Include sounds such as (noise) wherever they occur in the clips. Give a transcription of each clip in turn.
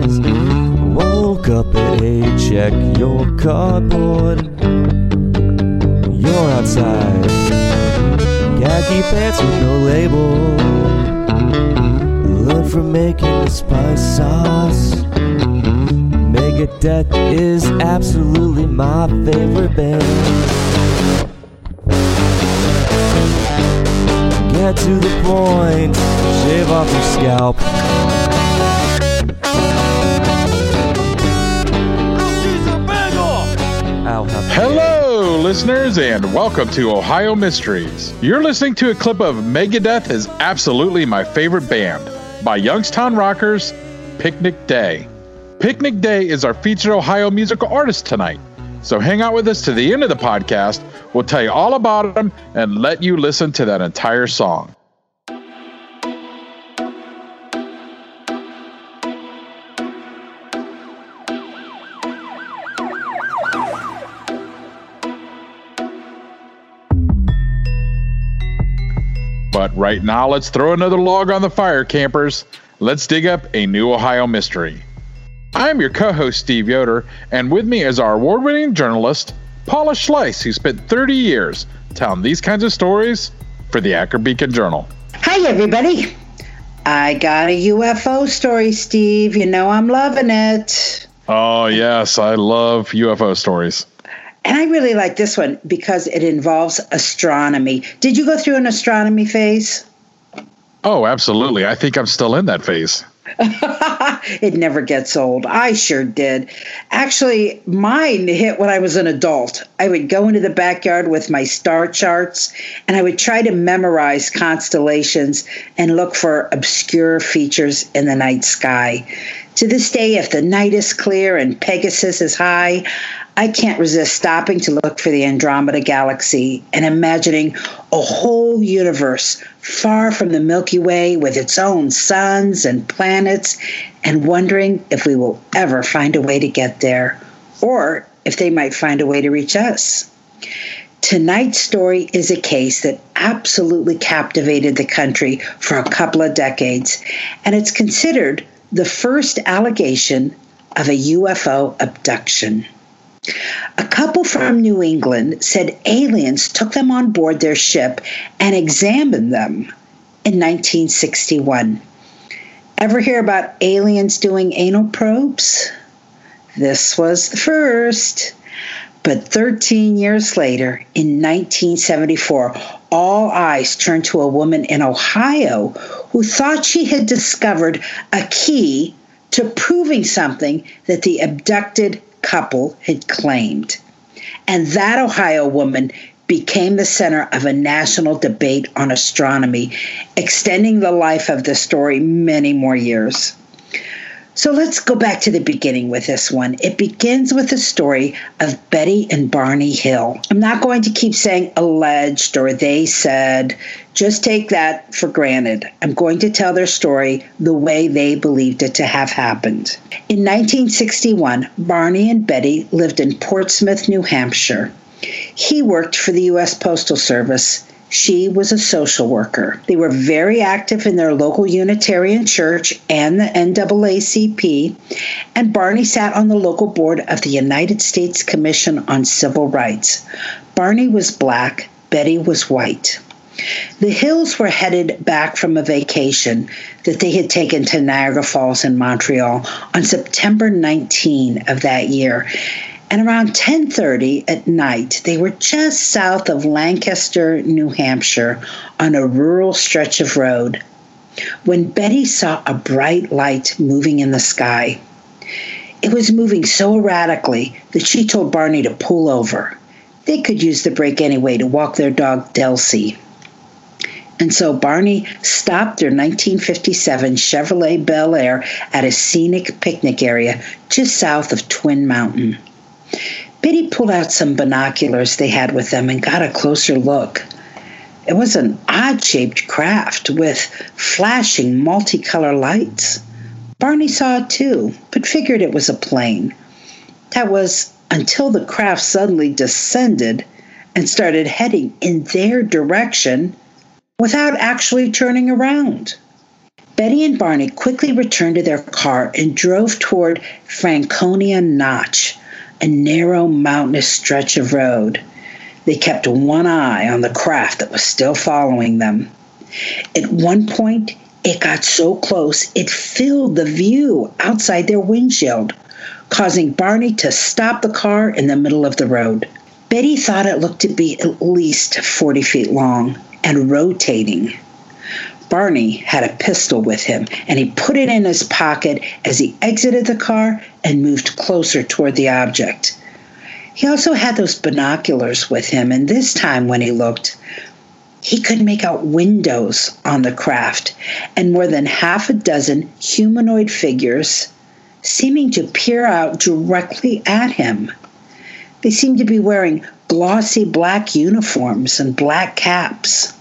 eyes. Woke up at eight, check your cardboard. You're outside. Khaki pants with no label. Learn from making the spice sauce. Megadeth is absolutely my favorite band. Get to the point, shave off your scalp. Hello, listeners, and welcome to Ohio Mysteries. You're listening to a clip of Megadeth is absolutely my favorite band by Youngstown Rockers, Picnic Day. Picnic Day is our featured Ohio musical artist tonight. So hang out with us to the end of the podcast. We'll tell you all about them and let you listen to that entire song. But right now, let's throw another log on the fire, campers. Let's dig up a new Ohio mystery. I'm your co host, Steve Yoder, and with me is our award winning journalist, Paula Schleis, who spent 30 years telling these kinds of stories for the Akron Beacon Journal. Hi, everybody. I got a UFO story, Steve. You know I'm loving it. Oh, yes, I love UFO stories. And I really like this one because it involves astronomy. Did you go through an astronomy phase? Oh, absolutely. I think I'm still in that phase. (laughs) it never gets old. I sure did. Actually, mine hit when I was an adult. I would go into the backyard with my star charts and I would try to memorize constellations and look for obscure features in the night sky. To this day, if the night is clear and Pegasus is high, I can't resist stopping to look for the Andromeda Galaxy and imagining a whole universe far from the Milky Way with its own suns and planets and wondering if we will ever find a way to get there or if they might find a way to reach us. Tonight's story is a case that absolutely captivated the country for a couple of decades, and it's considered the first allegation of a UFO abduction. A couple from New England said aliens took them on board their ship and examined them in 1961. Ever hear about aliens doing anal probes? This was the first. But 13 years later, in 1974, all eyes turned to a woman in Ohio who thought she had discovered a key to proving something that the abducted couple had claimed. And that Ohio woman became the center of a national debate on astronomy, extending the life of the story many more years. So let's go back to the beginning with this one. It begins with the story of Betty and Barney Hill. I'm not going to keep saying alleged or they said, just take that for granted. I'm going to tell their story the way they believed it to have happened. In 1961, Barney and Betty lived in Portsmouth, New Hampshire. He worked for the U.S. Postal Service she was a social worker. They were very active in their local Unitarian church and the NAACP, and Barney sat on the local board of the United States Commission on Civil Rights. Barney was black, Betty was white. The Hills were headed back from a vacation that they had taken to Niagara Falls in Montreal on September 19 of that year and around 10:30 at night they were just south of Lancaster, New Hampshire on a rural stretch of road when Betty saw a bright light moving in the sky. It was moving so erratically that she told Barney to pull over. They could use the break anyway to walk their dog Delsey. And so Barney stopped their 1957 Chevrolet Bel Air at a scenic picnic area just south of Twin Mountain. Betty pulled out some binoculars they had with them and got a closer look. It was an odd shaped craft with flashing multicolor lights. Barney saw it too, but figured it was a plane. That was until the craft suddenly descended and started heading in their direction without actually turning around. Betty and Barney quickly returned to their car and drove toward Franconia Notch, a narrow mountainous stretch of road. They kept one eye on the craft that was still following them. At one point, it got so close it filled the view outside their windshield, causing Barney to stop the car in the middle of the road. Betty thought it looked to be at least 40 feet long and rotating. Barney had a pistol with him, and he put it in his pocket as he exited the car and moved closer toward the object. He also had those binoculars with him, and this time when he looked, he could make out windows on the craft and more than half a dozen humanoid figures seeming to peer out directly at him. They seemed to be wearing glossy black uniforms and black caps.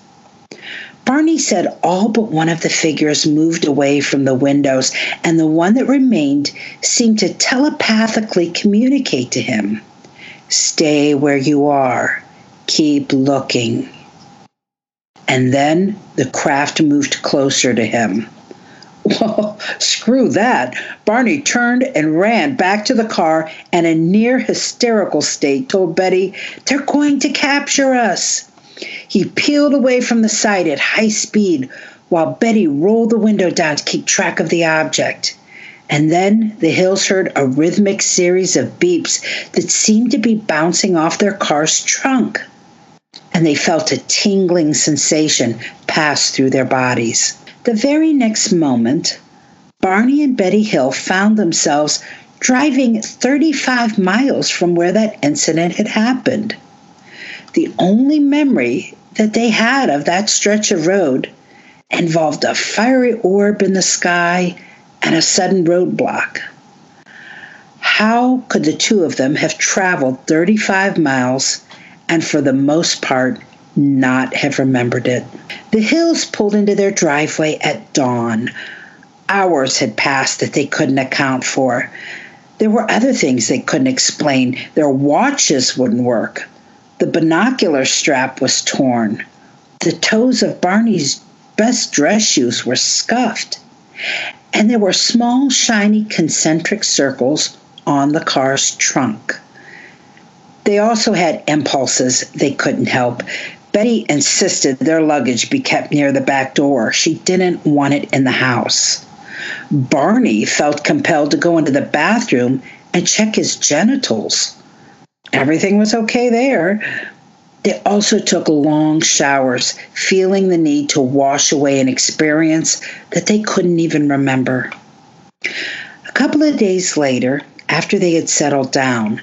Barney said all but one of the figures moved away from the windows, and the one that remained seemed to telepathically communicate to him Stay where you are, keep looking. And then the craft moved closer to him. (laughs) Well, screw that. Barney turned and ran back to the car and, in near hysterical state, told Betty, They're going to capture us. He peeled away from the sight at high speed while Betty rolled the window down to keep track of the object. And then the Hills heard a rhythmic series of beeps that seemed to be bouncing off their car's trunk. And they felt a tingling sensation pass through their bodies. The very next moment, Barney and Betty Hill found themselves driving 35 miles from where that incident had happened. The only memory that they had of that stretch of road involved a fiery orb in the sky and a sudden roadblock. How could the two of them have traveled 35 miles and, for the most part, not have remembered it? The hills pulled into their driveway at dawn. Hours had passed that they couldn't account for. There were other things they couldn't explain. Their watches wouldn't work. The binocular strap was torn. The toes of Barney's best dress shoes were scuffed. And there were small, shiny concentric circles on the car's trunk. They also had impulses they couldn't help. Betty insisted their luggage be kept near the back door. She didn't want it in the house. Barney felt compelled to go into the bathroom and check his genitals everything was okay there. They also took long showers, feeling the need to wash away an experience that they couldn't even remember. A couple of days later, after they had settled down,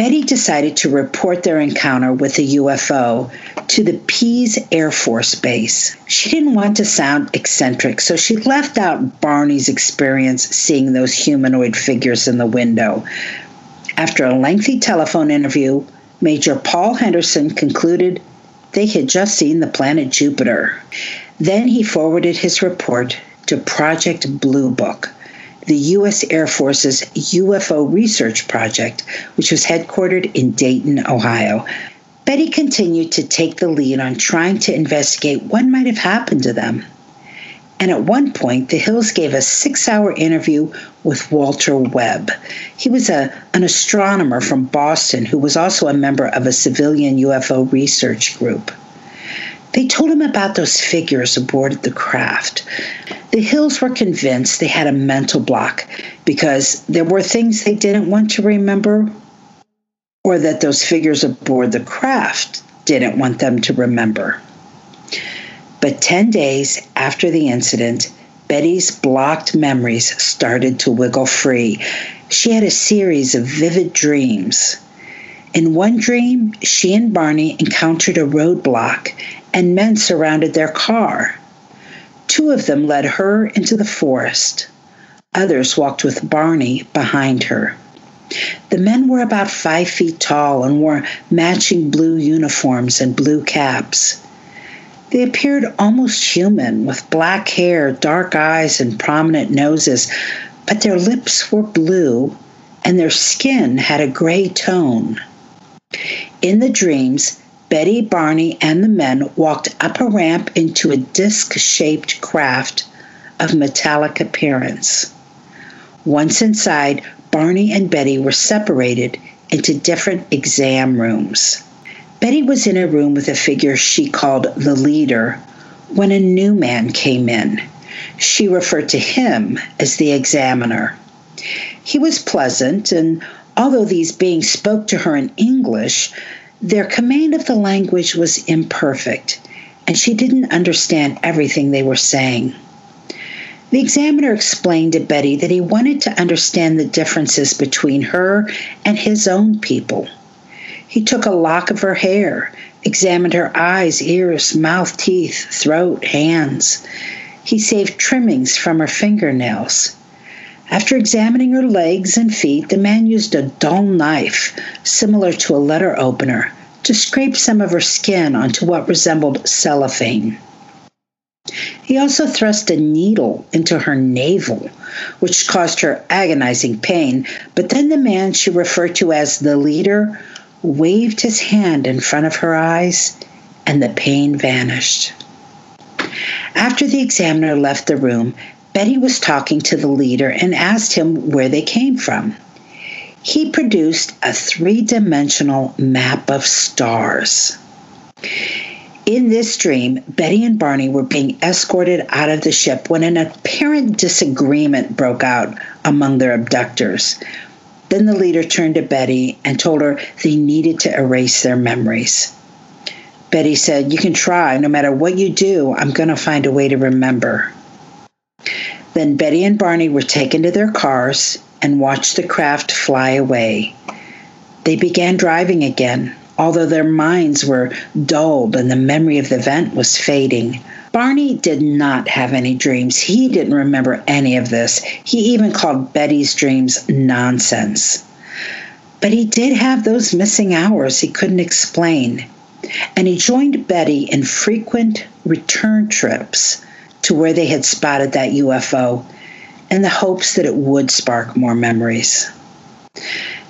Betty decided to report their encounter with the UFO to the Pease Air Force Base. She didn't want to sound eccentric, so she left out Barney's experience seeing those humanoid figures in the window. After a lengthy telephone interview, Major Paul Henderson concluded they had just seen the planet Jupiter. Then he forwarded his report to Project Blue Book, the U.S. Air Force's UFO research project, which was headquartered in Dayton, Ohio. Betty continued to take the lead on trying to investigate what might have happened to them. And at one point, the Hills gave a six hour interview with Walter Webb. He was a, an astronomer from Boston who was also a member of a civilian UFO research group. They told him about those figures aboard the craft. The Hills were convinced they had a mental block because there were things they didn't want to remember, or that those figures aboard the craft didn't want them to remember. But 10 days after the incident, Betty's blocked memories started to wiggle free. She had a series of vivid dreams. In one dream, she and Barney encountered a roadblock and men surrounded their car. Two of them led her into the forest. Others walked with Barney behind her. The men were about five feet tall and wore matching blue uniforms and blue caps. They appeared almost human, with black hair, dark eyes, and prominent noses, but their lips were blue and their skin had a gray tone. In the dreams, Betty, Barney, and the men walked up a ramp into a disc shaped craft of metallic appearance. Once inside, Barney and Betty were separated into different exam rooms. Betty was in a room with a figure she called the leader when a new man came in. She referred to him as the examiner. He was pleasant, and although these beings spoke to her in English, their command of the language was imperfect, and she didn't understand everything they were saying. The examiner explained to Betty that he wanted to understand the differences between her and his own people. He took a lock of her hair, examined her eyes, ears, mouth, teeth, throat, hands. He saved trimmings from her fingernails. After examining her legs and feet, the man used a dull knife, similar to a letter opener, to scrape some of her skin onto what resembled cellophane. He also thrust a needle into her navel, which caused her agonizing pain. But then the man she referred to as the leader waved his hand in front of her eyes, and the pain vanished. After the examiner left the room, Betty was talking to the leader and asked him where they came from. He produced a three dimensional map of stars. In this dream, Betty and Barney were being escorted out of the ship when an apparent disagreement broke out among their abductors. Then the leader turned to Betty and told her they needed to erase their memories. Betty said, You can try. No matter what you do, I'm going to find a way to remember. Then Betty and Barney were taken to their cars and watched the craft fly away. They began driving again, although their minds were dulled and the memory of the event was fading. Barney did not have any dreams. He didn't remember any of this. He even called Betty's dreams nonsense. But he did have those missing hours he couldn't explain. And he joined Betty in frequent return trips to where they had spotted that UFO in the hopes that it would spark more memories.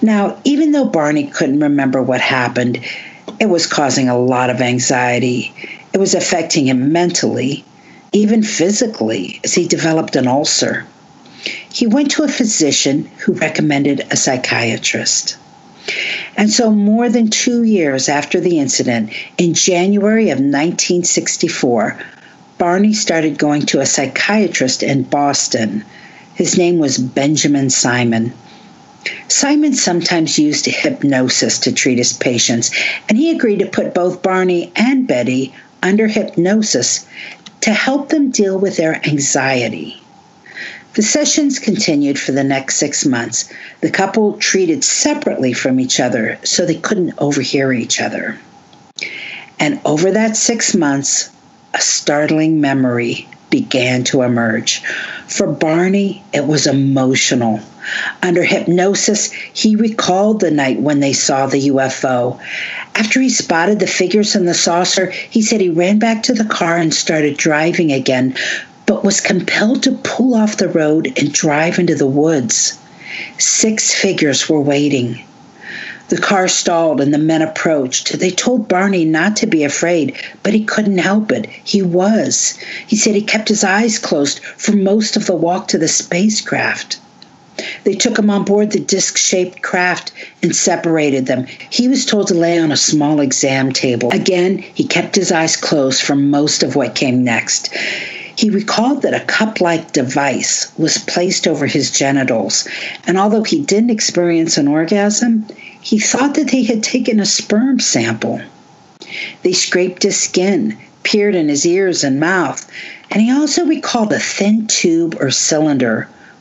Now, even though Barney couldn't remember what happened, it was causing a lot of anxiety. It was affecting him mentally, even physically, as he developed an ulcer. He went to a physician who recommended a psychiatrist. And so, more than two years after the incident, in January of 1964, Barney started going to a psychiatrist in Boston. His name was Benjamin Simon. Simon sometimes used hypnosis to treat his patients, and he agreed to put both Barney and Betty under hypnosis to help them deal with their anxiety. The sessions continued for the next six months. The couple treated separately from each other so they couldn't overhear each other. And over that six months, a startling memory began to emerge. For Barney, it was emotional. Under hypnosis, he recalled the night when they saw the UFO. After he spotted the figures in the saucer, he said he ran back to the car and started driving again, but was compelled to pull off the road and drive into the woods. Six figures were waiting. The car stalled and the men approached. They told Barney not to be afraid, but he couldn't help it. He was. He said he kept his eyes closed for most of the walk to the spacecraft. They took him on board the disc shaped craft and separated them. He was told to lay on a small exam table. Again, he kept his eyes closed for most of what came next. He recalled that a cup like device was placed over his genitals, and although he didn't experience an orgasm, he thought that they had taken a sperm sample. They scraped his skin, peered in his ears and mouth, and he also recalled a thin tube or cylinder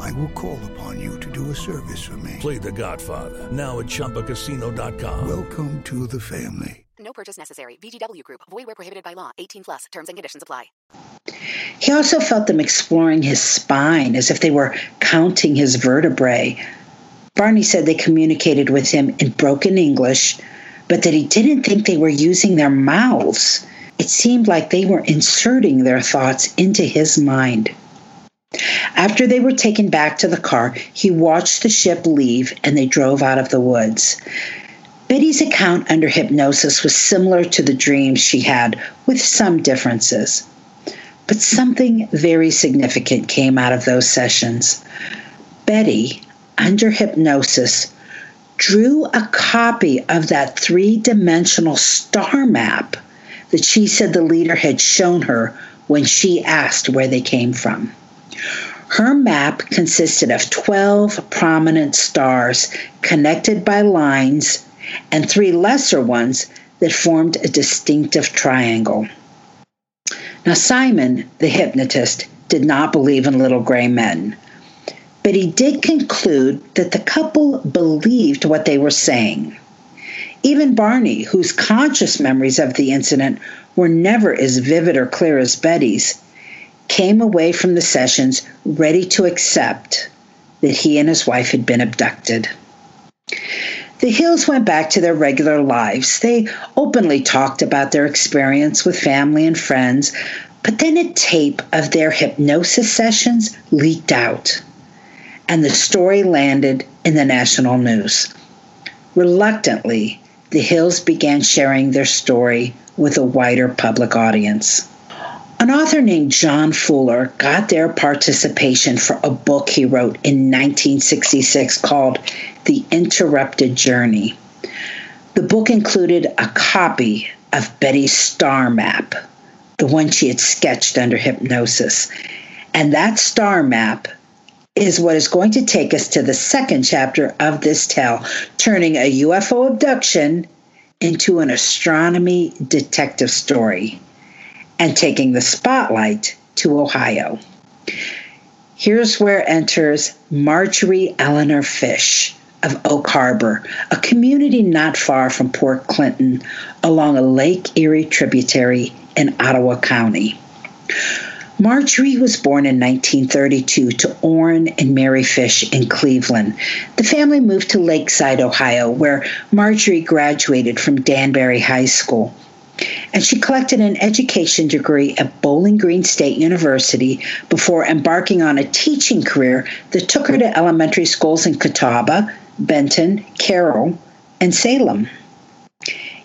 I will call upon you to do a service for me. Play The Godfather now at ChumbaCasino.com. Welcome to the family. No purchase necessary. VGW Group. Void where prohibited by law. 18 plus. Terms and conditions apply. He also felt them exploring his spine as if they were counting his vertebrae. Barney said they communicated with him in broken English, but that he didn't think they were using their mouths. It seemed like they were inserting their thoughts into his mind. After they were taken back to the car, he watched the ship leave and they drove out of the woods. Betty's account under hypnosis was similar to the dreams she had, with some differences. But something very significant came out of those sessions. Betty, under hypnosis, drew a copy of that three dimensional star map that she said the leader had shown her when she asked where they came from. Her map consisted of 12 prominent stars connected by lines and three lesser ones that formed a distinctive triangle. Now, Simon, the hypnotist, did not believe in little gray men, but he did conclude that the couple believed what they were saying. Even Barney, whose conscious memories of the incident were never as vivid or clear as Betty's, came away from the sessions ready to accept that he and his wife had been abducted. The Hills went back to their regular lives. They openly talked about their experience with family and friends, but then a tape of their hypnosis sessions leaked out, and the story landed in the national news. Reluctantly, the Hills began sharing their story with a wider public audience. An author named John Fuller got their participation for a book he wrote in 1966 called The Interrupted Journey. The book included a copy of Betty's star map, the one she had sketched under hypnosis. And that star map is what is going to take us to the second chapter of this tale, turning a UFO abduction into an astronomy detective story and taking the spotlight to Ohio. Here's where enters Marjorie Eleanor Fish of Oak Harbor, a community not far from Port Clinton along a Lake Erie tributary in Ottawa County. Marjorie was born in 1932 to Orrin and Mary Fish in Cleveland. The family moved to Lakeside, Ohio, where Marjorie graduated from Danbury High School and she collected an education degree at Bowling Green State University before embarking on a teaching career that took her to elementary schools in Catawba, Benton, Carroll, and Salem.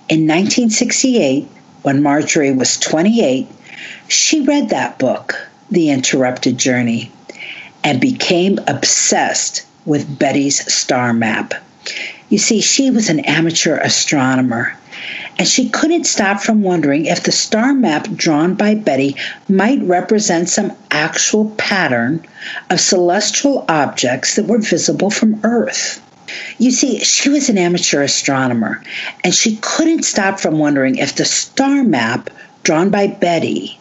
In 1968, when Marjorie was 28, she read that book, The Interrupted Journey, and became obsessed with Betty's star map. You see, she was an amateur astronomer and she couldn't stop from wondering if the star map drawn by Betty might represent some actual pattern of celestial objects that were visible from Earth. You see, she was an amateur astronomer, and she couldn't stop from wondering if the star map drawn by Betty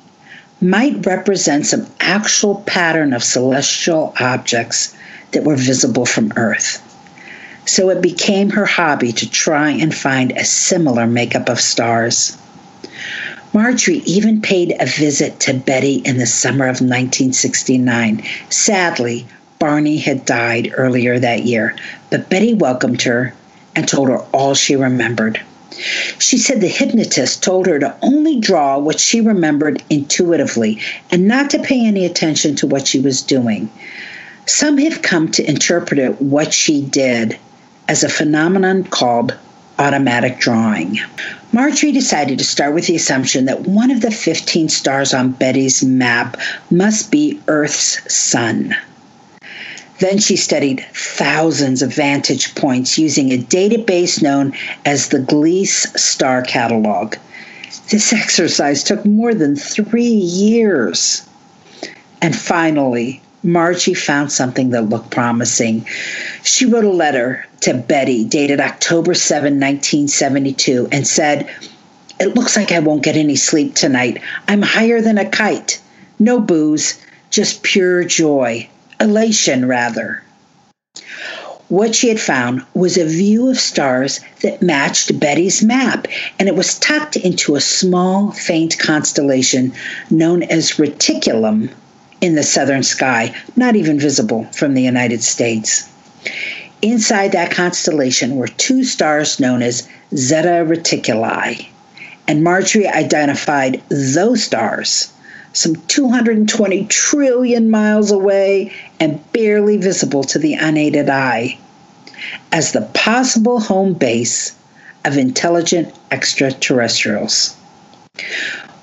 might represent some actual pattern of celestial objects that were visible from Earth so it became her hobby to try and find a similar makeup of stars. Marjorie even paid a visit to Betty in the summer of 1969. Sadly, Barney had died earlier that year, but Betty welcomed her and told her all she remembered. She said the hypnotist told her to only draw what she remembered intuitively and not to pay any attention to what she was doing. Some have come to interpret what she did as a phenomenon called automatic drawing. Marjorie decided to start with the assumption that one of the 15 stars on Betty's map must be Earth's sun. Then she studied thousands of vantage points using a database known as the Gliese Star Catalog. This (laughs) exercise took more than three years. And finally, Margie found something that looked promising. She wrote a letter to Betty dated October 7, 1972, and said, It looks like I won't get any sleep tonight. I'm higher than a kite. No booze, just pure joy. Elation, rather. What she had found was a view of stars that matched Betty's map, and it was tucked into a small, faint constellation known as Reticulum in the southern sky, not even visible from the United States. Inside that constellation were two stars known as Zeta Reticuli, and Marjorie identified those stars some 220 trillion miles away and barely visible to the unaided eye, as the possible home base of intelligent extraterrestrials.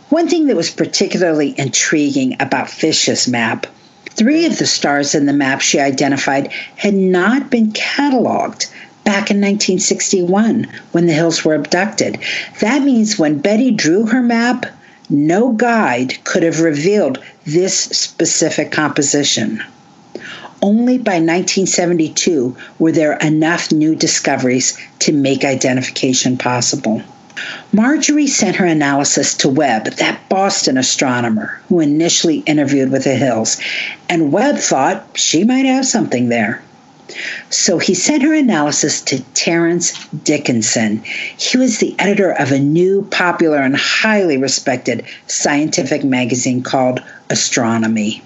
One thing that was particularly intriguing about Fish's map three of the stars in the map she identified had not been cataloged back in 1961 when the hills were abducted. That means when Betty drew her map, no guide could have revealed this specific composition. Only by 1972 were there enough new discoveries to make identification possible. Marjorie sent her analysis to Webb, that Boston astronomer who initially interviewed with the Hills, and Webb thought she might have something there. So he sent her analysis to Terence Dickinson. He was the editor of a new, popular, and highly respected scientific magazine called Astronomy.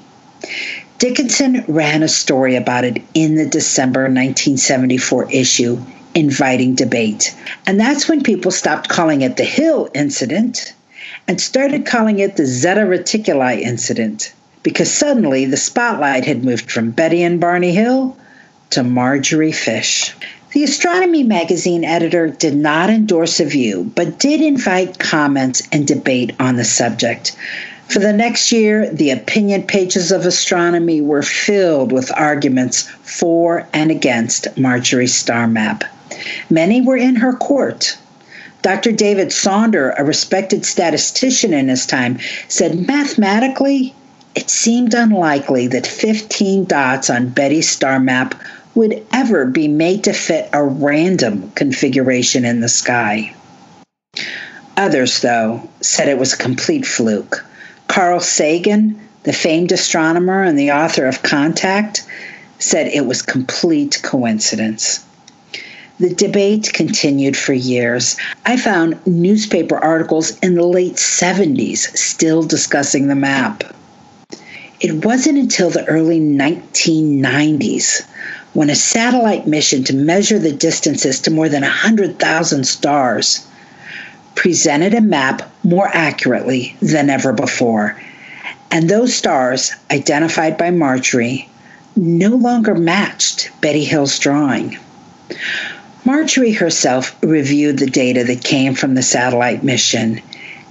Dickinson ran a story about it in the December 1974 issue, inviting debate. And that's when people stopped calling it the Hill incident and started calling it the Zeta Reticuli incident because suddenly the spotlight had moved from Betty and Barney Hill to Marjorie Fish. The Astronomy magazine editor did not endorse a view, but did invite comments and debate on the subject. For the next year, the opinion pages of astronomy were filled with arguments for and against Marjorie's star map. Many were in her court. Dr. David Saunder, a respected statistician in his time, said mathematically, it seemed unlikely that 15 dots on Betty's star map would ever be made to fit a random configuration in the sky. Others, though, said it was a complete fluke. Carl Sagan, the famed astronomer and the author of Contact, said it was complete coincidence. The debate continued for years. I found newspaper articles in the late 70s still discussing the map. It wasn't until the early 1990s when a satellite mission to measure the distances to more than 100,000 stars presented a map more accurately than ever before. And those stars, identified by Marjorie, no longer matched Betty Hill's drawing. Marjorie herself reviewed the data that came from the satellite mission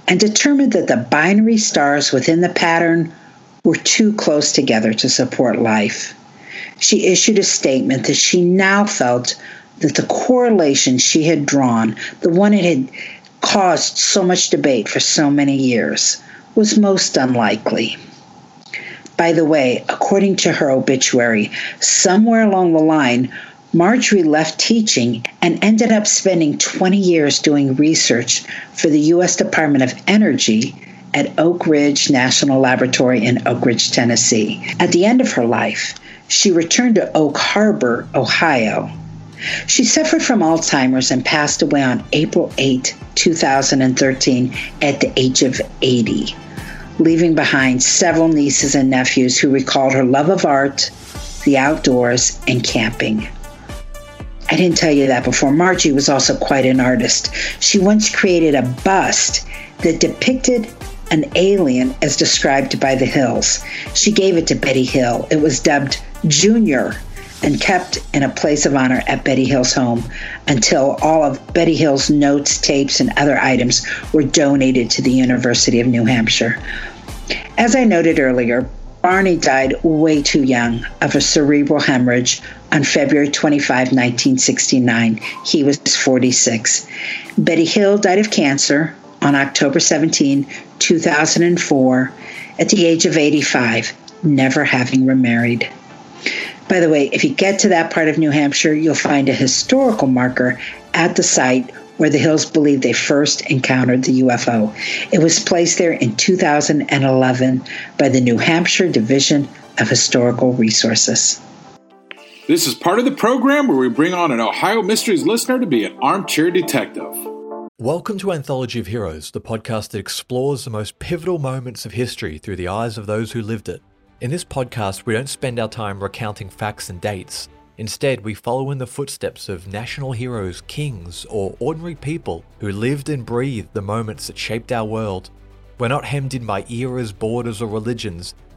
and determined that the binary stars within the pattern were too close together to support life she issued a statement that she now felt that the correlation she had drawn, the one it had caused so much debate for so many years, was most unlikely. By the way, according to her obituary, somewhere along the line, Marjorie left teaching and ended up spending 20 years doing research for the U.S. Department of Energy at Oak Ridge National Laboratory in Oak Ridge, Tennessee. At the end of her life, she returned to Oak Harbor, Ohio. She suffered from Alzheimer's and passed away on April 8, 2013, at the age of 80, leaving behind several nieces and nephews who recalled her love of art, the outdoors, and camping. I didn't tell you that before. Margie was also quite an artist. She once created a bust that depicted an alien as described by the Hills. She gave it to Betty Hill. It was dubbed Junior and kept in a place of honor at Betty Hill's home until all of Betty Hill's notes, tapes, and other items were donated to the University of New Hampshire. As I noted earlier, Barney died way too young of a cerebral hemorrhage on February 25, 1969. He was 46. Betty Hill died of cancer on October 17, 2004, at the age of 85, never having remarried. By the way, if you get to that part of New Hampshire, you'll find a historical marker at the site where the Hills believe they first encountered the UFO. It was placed there in 2011 by the New Hampshire Division of Historical Resources. This is part of the program where we bring on an Ohio Mysteries listener to be an armchair detective. Welcome to Anthology of Heroes, the podcast that explores the most pivotal moments of history through the eyes of those who lived it. In this podcast, we don't spend our time recounting facts and dates. Instead, we follow in the footsteps of national heroes, kings, or ordinary people who lived and breathed the moments that shaped our world. We're not hemmed in by eras, borders, or religions.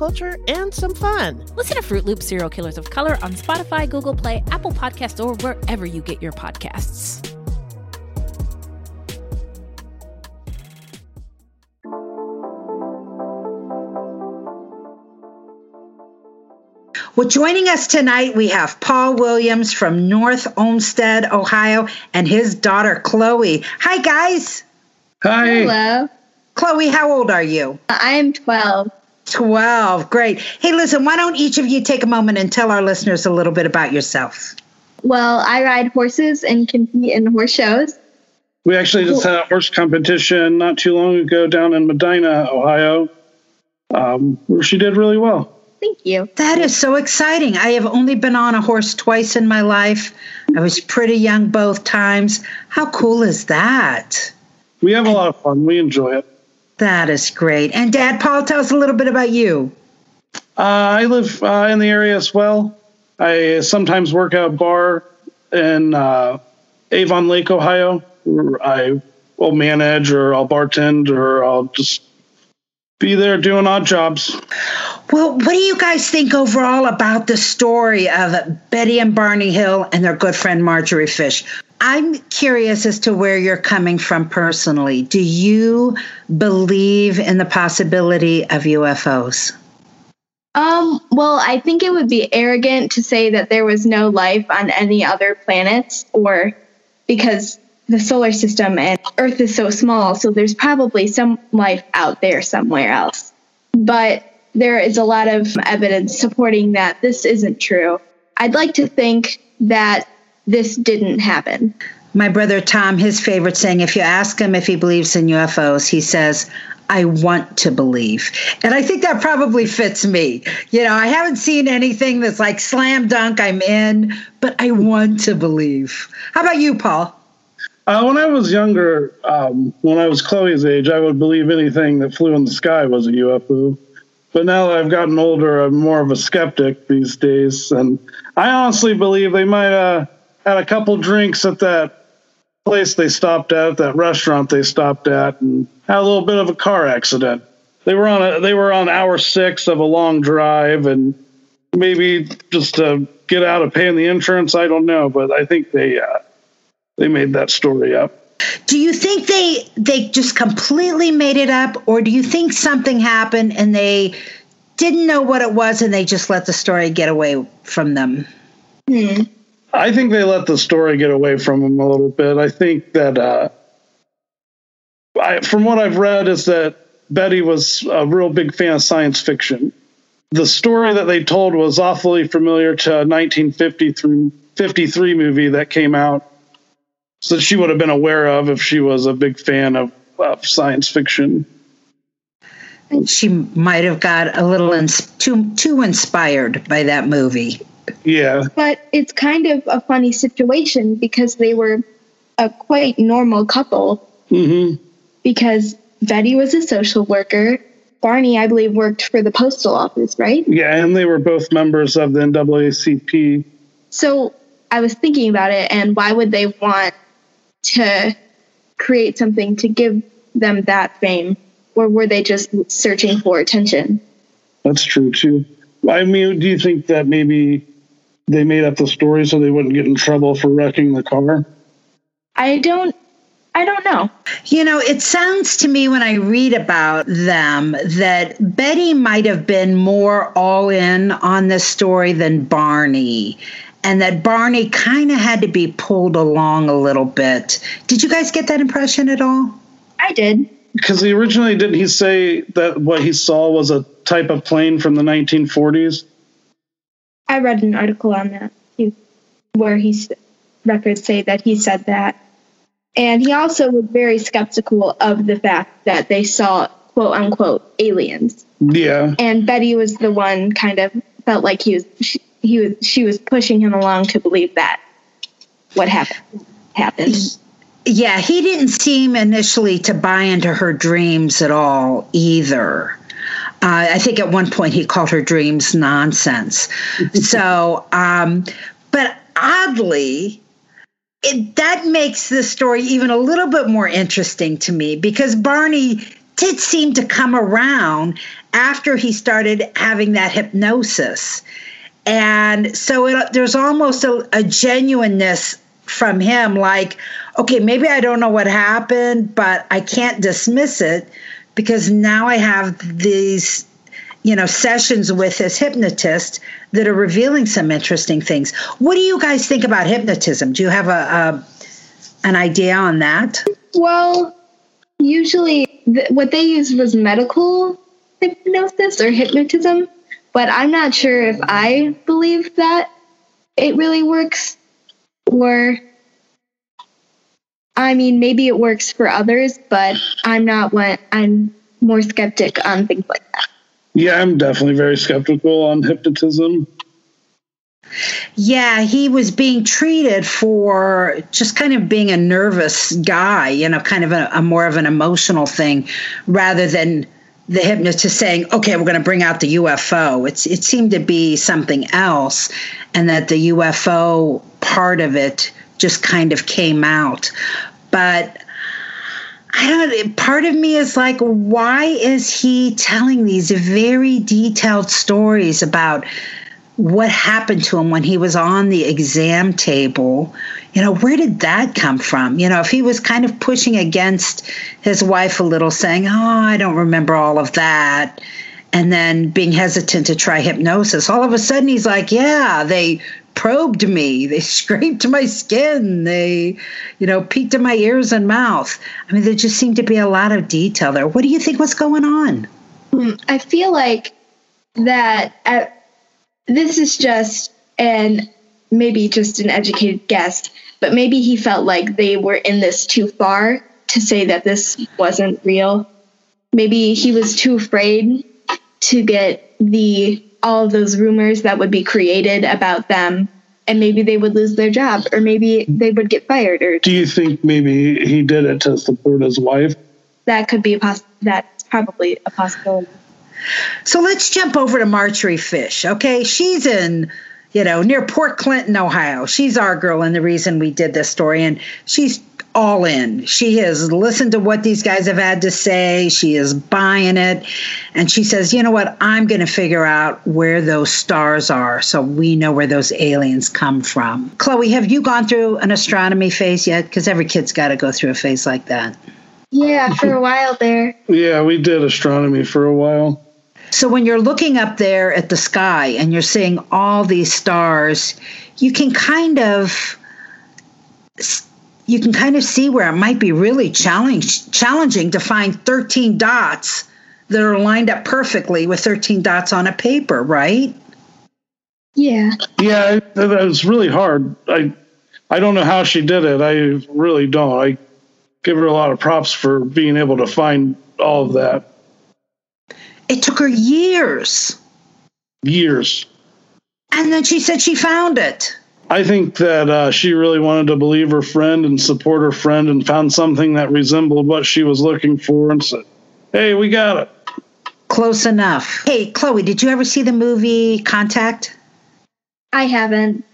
culture, and some fun. Listen to Fruit Loop Serial Killers of Color on Spotify, Google Play, Apple Podcasts, or wherever you get your podcasts. Well, joining us tonight, we have Paul Williams from North Olmsted, Ohio, and his daughter, Chloe. Hi, guys. Hi. Hello. Chloe, how old are you? I am 12. 12. Great. Hey, listen, why don't each of you take a moment and tell our listeners a little bit about yourself? Well, I ride horses and compete in horse shows. We actually just had a horse competition not too long ago down in Medina, Ohio, um, where she did really well. Thank you. That is so exciting. I have only been on a horse twice in my life. I was pretty young both times. How cool is that? We have a lot of fun. We enjoy it. That is great. And Dad, Paul, tell us a little bit about you. Uh, I live uh, in the area as well. I sometimes work at a bar in uh, Avon Lake, Ohio. I will manage or I'll bartend or I'll just be there doing odd jobs. Well, what do you guys think overall about the story of Betty and Barney Hill and their good friend Marjorie Fish? I'm curious as to where you're coming from personally. Do you believe in the possibility of UFOs? Um, well, I think it would be arrogant to say that there was no life on any other planets or because the solar system and Earth is so small, so there's probably some life out there somewhere else. But there is a lot of evidence supporting that this isn't true. I'd like to think that this didn't happen. My brother Tom, his favorite saying, if you ask him if he believes in UFOs, he says, I want to believe. And I think that probably fits me. You know, I haven't seen anything that's like slam dunk, I'm in, but I want to believe. How about you, Paul? Uh, when I was younger, um, when I was Chloe's age, I would believe anything that flew in the sky was a UFO. But now that I've gotten older, I'm more of a skeptic these days. And I honestly believe they might have had a couple drinks at that place they stopped at, that restaurant they stopped at, and had a little bit of a car accident. They were on a, they were on hour six of a long drive, and maybe just to get out of paying the insurance. I don't know, but I think they uh, they made that story up. Do you think they they just completely made it up, or do you think something happened and they didn't know what it was and they just let the story get away from them? Hmm. I think they let the story get away from them a little bit. I think that, uh, I, from what I've read, is that Betty was a real big fan of science fiction. The story that they told was awfully familiar to a 1950 through 53 movie that came out so she would have been aware of if she was a big fan of, of science fiction. She might have got a little ins- too too inspired by that movie. Yeah. But it's kind of a funny situation because they were a quite normal couple. Mm-hmm. Because Betty was a social worker. Barney, I believe, worked for the postal office, right? Yeah, and they were both members of the NAACP. So I was thinking about it, and why would they want to create something to give them that fame? Or were they just searching for attention? That's true too. I mean, do you think that maybe they made up the story so they wouldn't get in trouble for wrecking the car? I don't I don't know. You know, it sounds to me when I read about them that Betty might have been more all in on this story than Barney. And that Barney kind of had to be pulled along a little bit. Did you guys get that impression at all? I did. Because he originally didn't he say that what he saw was a type of plane from the 1940s? I read an article on that he, where he's records say that he said that. And he also was very skeptical of the fact that they saw quote unquote aliens. Yeah. And Betty was the one kind of felt like he was she, he was she was pushing him along to believe that what happened happened. Yeah, he didn't seem initially to buy into her dreams at all either. Uh, I think at one point he called her dreams nonsense. (laughs) so, um, but oddly, it, that makes the story even a little bit more interesting to me because Barney did seem to come around after he started having that hypnosis. And so it, there's almost a, a genuineness from him like, okay, maybe I don't know what happened, but I can't dismiss it because now I have these you know sessions with this hypnotist that are revealing some interesting things. What do you guys think about hypnotism? Do you have a, a an idea on that? Well, usually th- what they used was medical hypnosis or hypnotism, but I'm not sure if I believe that it really works or I mean maybe it works for others, but I'm not one I'm more skeptic on things like that. Yeah, I'm definitely very skeptical on hypnotism. Yeah, he was being treated for just kind of being a nervous guy, you know, kind of a, a more of an emotional thing rather than the hypnotist saying, okay, we're going to bring out the UFO. It's, it seemed to be something else, and that the UFO part of it just kind of came out. But I don't part of me is like, why is he telling these very detailed stories about what happened to him when he was on the exam table? You know, where did that come from? You know, if he was kind of pushing against his wife a little, saying, Oh, I don't remember all of that. And then being hesitant to try hypnosis, all of a sudden he's like, Yeah, they probed me. They (laughs) scraped my skin. They, you know, peeked in my ears and mouth. I mean, there just seemed to be a lot of detail there. What do you think was going on? I feel like that uh, this is just an maybe just an educated guess, but maybe he felt like they were in this too far to say that this wasn't real. Maybe he was too afraid to get the all of those rumors that would be created about them and maybe they would lose their job or maybe they would get fired or Do you think maybe he did it to support his wife? that could be a poss- that's probably a possibility. So let's jump over to Marjorie Fish. Okay, she's in, you know, near Port Clinton, Ohio. She's our girl, and the reason we did this story, and she's all in. She has listened to what these guys have had to say. She is buying it, and she says, "You know what? I'm going to figure out where those stars are, so we know where those aliens come from." Chloe, have you gone through an astronomy phase yet? Because every kid's got to go through a phase like that. Yeah, for a while there. Yeah, we did astronomy for a while. So when you're looking up there at the sky and you're seeing all these stars, you can kind of you can kind of see where it might be really challenge, challenging to find 13 dots that are lined up perfectly with 13 dots on a paper, right? Yeah. Yeah, it, it was really hard. I I don't know how she did it. I really don't. I give her a lot of props for being able to find all of that. It took her years. Years. And then she said she found it. I think that uh, she really wanted to believe her friend and support her friend and found something that resembled what she was looking for and said, hey, we got it. Close enough. Hey, Chloe, did you ever see the movie Contact? I haven't.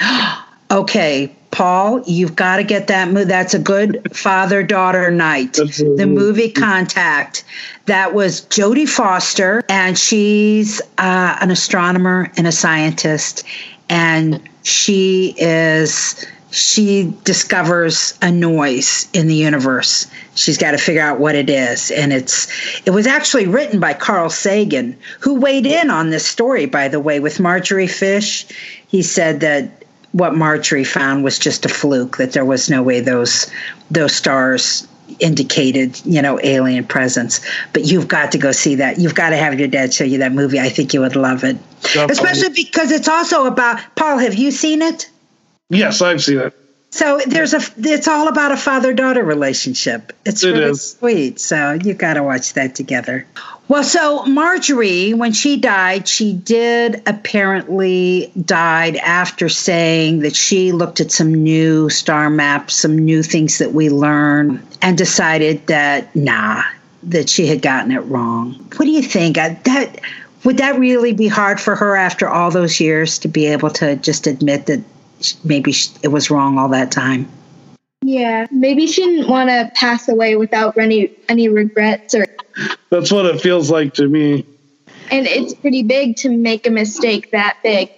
(gasps) okay, Paul, you've got to get that movie. That's a good father daughter night. The movie Contact. That was Jodie Foster, and she's uh, an astronomer and a scientist, and she is she discovers a noise in the universe. She's got to figure out what it is. And it's it was actually written by Carl Sagan, who weighed in on this story, by the way, with Marjorie Fish. He said that what Marjorie found was just a fluke, that there was no way those those stars indicated, you know, alien presence. But you've got to go see that. You've got to have your dad show you that movie. I think you would love it. Definitely. Especially because it's also about Paul, have you seen it? Yes, I've seen it. So there's a it's all about a father-daughter relationship. It's It really is. sweet. So you got to watch that together. Well, so Marjorie, when she died, she did apparently died after saying that she looked at some new star maps, some new things that we learned, and decided that nah, that she had gotten it wrong. What do you think? That would that really be hard for her after all those years to be able to just admit that maybe it was wrong all that time? Yeah. Maybe she didn't want to pass away without any any regrets or That's what it feels like to me. and it's pretty big to make a mistake that big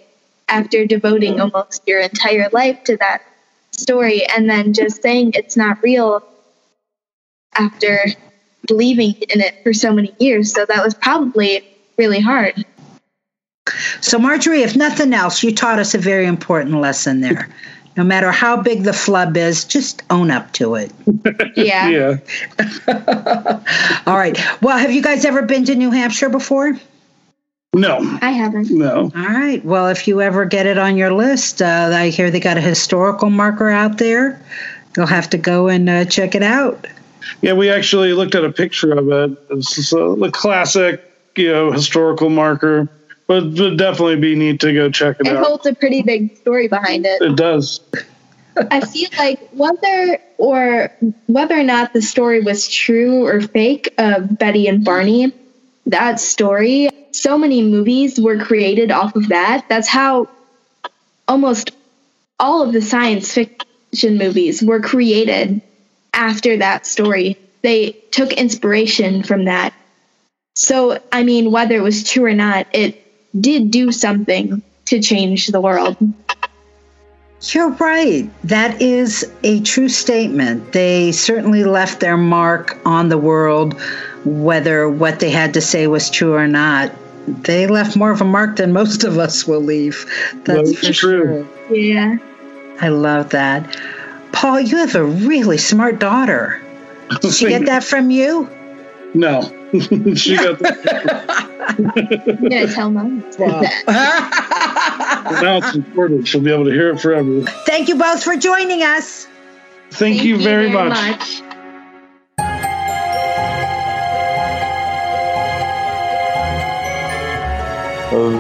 after devoting almost your entire life to that story and then just saying it's not real after believing in it for so many years. So that was probably really hard. So, Marjorie, if nothing else, you taught us a very important lesson there. No matter how big the flub is, just own up to it. (laughs) Yeah. Yeah. (laughs) All right. Well, have you guys ever been to New Hampshire before? No. I haven't. No. All right. Well, if you ever get it on your list, uh, I hear they got a historical marker out there. You'll have to go and uh, check it out. Yeah, we actually looked at a picture of it. It's a, classic, you know, historical marker. But it would definitely be neat to go check it It out. It holds a pretty big story behind it. It does. I feel like whether or whether or not the story was true or fake of Betty and Barney, that story, so many movies were created off of that. That's how almost all of the science fiction movies were created after that story. They took inspiration from that. So, I mean, whether it was true or not, it did do something to change the world. You're right. That is a true statement. They certainly left their mark on the world, whether what they had to say was true or not. They left more of a mark than most of us will leave. That's, That's for true. sure. Yeah. I love that. Paul, you have a really smart daughter. (laughs) Did she get that from you? No. (laughs) she got (laughs) I'm gonna tell mom. now (laughs) it's recorded. She'll be able to hear it forever. Thank you both for joining us. Thank, you very, much.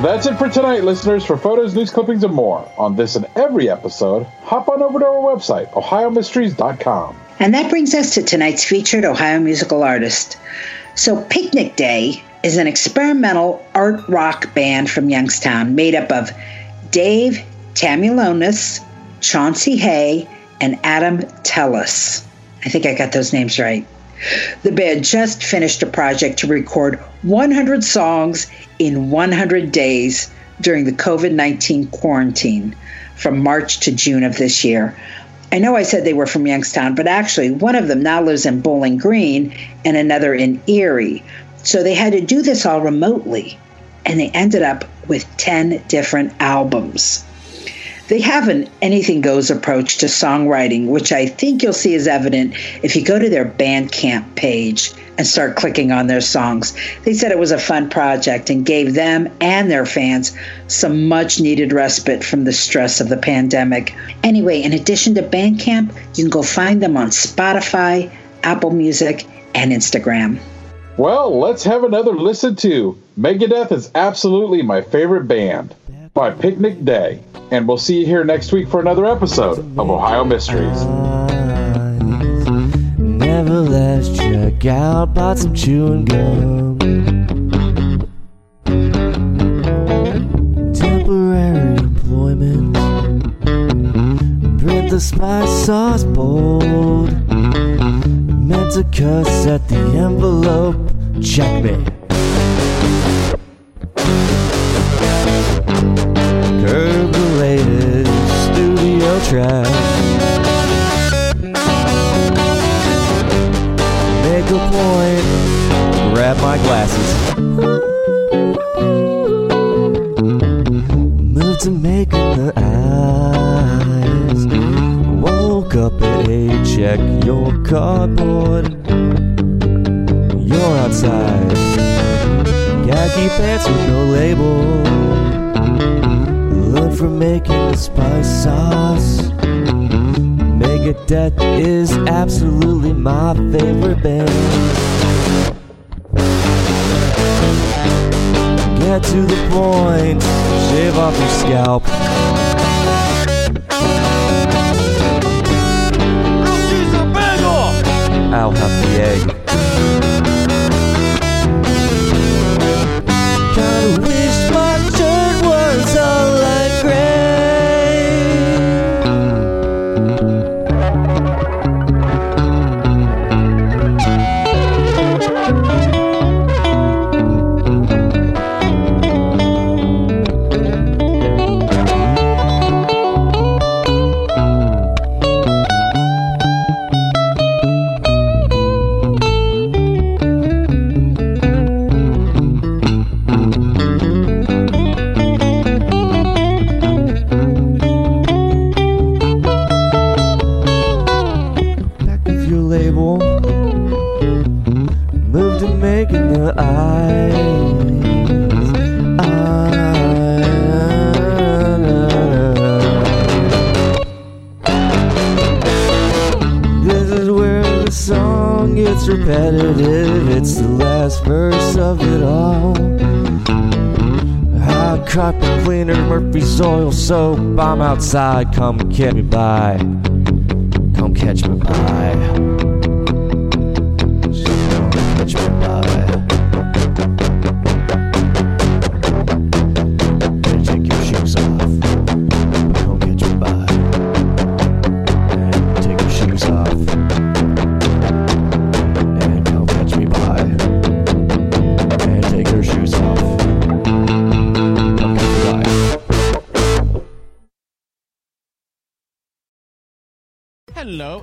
That's it for tonight, listeners. For photos, news clippings, and more on this and every episode, hop on over to our website, ohiomysteries.com. And that brings us to tonight's featured Ohio musical artist. So, Picnic Day is an experimental art rock band from Youngstown made up of Dave Tamulonis, Chauncey Hay, and Adam Tellis. I think I got those names right. The band just finished a project to record 100 songs in 100 days during the COVID 19 quarantine from March to June of this year. I know I said they were from Youngstown, but actually, one of them now lives in Bowling Green and another in Erie. So they had to do this all remotely, and they ended up with 10 different albums. They have an anything goes approach to songwriting, which I think you'll see is evident if you go to their Bandcamp page and start clicking on their songs. They said it was a fun project and gave them and their fans some much needed respite from the stress of the pandemic. Anyway, in addition to Bandcamp, you can go find them on Spotify, Apple Music, and Instagram. Well, let's have another listen to Megadeth is absolutely my favorite band by Picnic Day. And we'll see you here next week for another episode of Ohio Mysteries. Never check out, bought some chewing gum. Temporary employment. Print the spice sauce bold. Meant to cuss at the envelope. Check me. Curb related studio track. Make a point, grab my glasses. Move to making the eyes. Up at eight, check your cardboard. You're outside. Khaki pants with no label. Learn from making the spice sauce. Megadeth is absolutely my favorite band. Get to the point, shave off your scalp. I'll have the egg. Repetitive. It's the last verse of it all. Hot carpet cleaner, Murphy's oil soap. I'm outside, come get me by. Come catch me by.